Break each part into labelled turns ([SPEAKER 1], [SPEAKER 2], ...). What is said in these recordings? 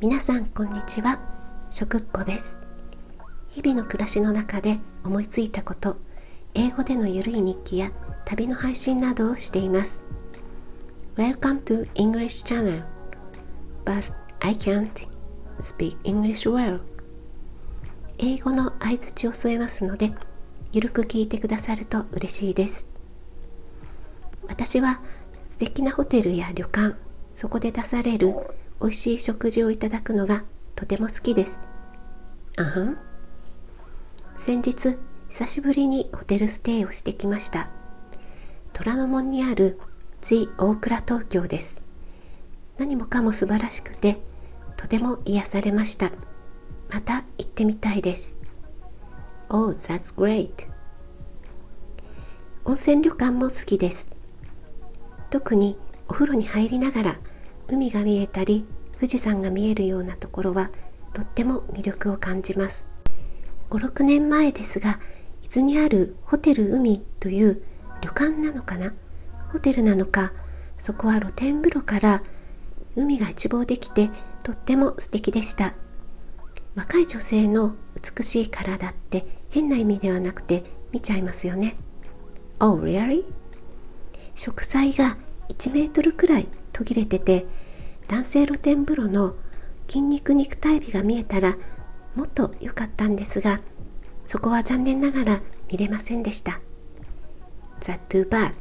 [SPEAKER 1] 皆さんこんにちは。食っぽです。日々の暮らしの中で思いついたこと英語でのゆるい日記や旅の配信などをしています。Welcome to English Channel But I can't speak English well. 英語の相槌を添えますのでゆるく聞いてくださると嬉しいです。私は素敵なホテルや旅館そこで出される美味しい食事をいただくのがとても好きです。あはん。先日久しぶりにホテルステイをしてきました。虎ノ門にある The 大倉東京です。何もかも素晴らしくてとても癒されました。また行ってみたいです。Oh, that's great 温泉旅館も好きです特にお風呂に入りながら海が見えたり富士山が見えるようなところはとっても魅力を感じます。56年前ですが伊豆にあるホテル海という旅館なのかな？ホテルなのかそこは露天風呂から海が一望できてとっても素敵でした。若い女性の美しい体って変な意味ではなくて見ちゃいますよね。Oh really? 植栽が1メートルくらい途切れてて男性露天風呂の筋肉肉体美が見えたらもっと良かったんですがそこは残念ながら見れませんでした。That too bad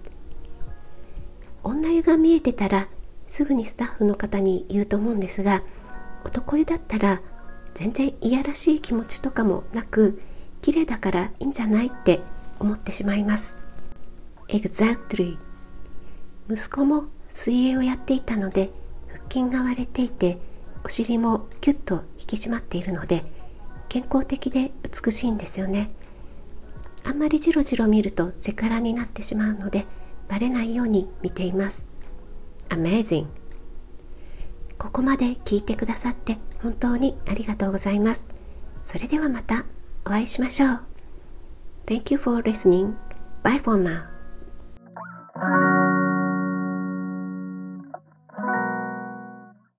[SPEAKER 1] 女湯が見えてたらすぐにスタッフの方に言うと思うんですが男湯だったら全然いやらしい気持ちとかもなく綺麗だからいいんじゃないって思ってしまいます。Exactly. 息子も水泳をやっていたので腹筋が割れていてお尻もキュッと引き締まっているので健康的で美しいんですよね。あんまりジロジロ見るとセカラになってしまうのでバレないように見ています。Amazing! ここまで聞いてくださって本当にありがとうございます。それではまたお会いしましょう。Thank you for listening. Bye for now.